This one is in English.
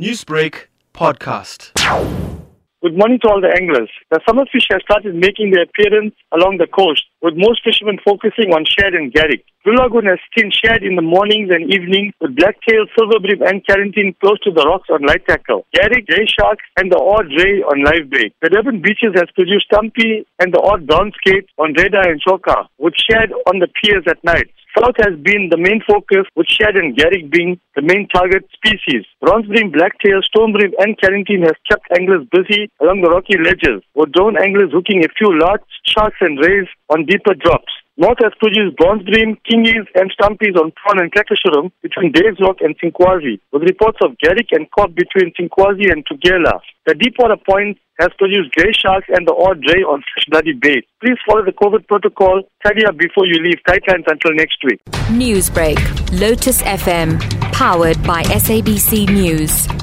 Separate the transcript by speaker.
Speaker 1: Newsbreak podcast.
Speaker 2: Good morning to all the anglers. The summer fish have started making their appearance along the coast, with most fishermen focusing on shad and garrick. Blue Lagoon has seen shad in the mornings and evenings, with blacktail, silver bream, and karanteen close to the rocks on light tackle. Garrick, grey sharks, and the odd ray on live bait. The Durban beaches has produced stumpy and the odd brown skate on radar and chokka, with shad on the piers at night. South has been the main focus, with shad and garrick being the main target species. Bronze bream, blacktail, stone bream, and karanteen has kept anglers busy along the rocky ledges, with drone anglers hooking a few large sharks and rays on deeper drops. North has produced bronze bream, kingies, and stumpies on prawn and cracker shrimp between Dave's Rock and Zinkwazi, with reports of garrick and cob between Zinkwazi and Tugela. The Deepwater Point has produced grey sharks and the odd ray on fish bloody bait. Please follow the COVID protocol. Tidy up before you leave. Tight lines until next week.
Speaker 3: Newsbreak, Lotus FM, powered by SABC News.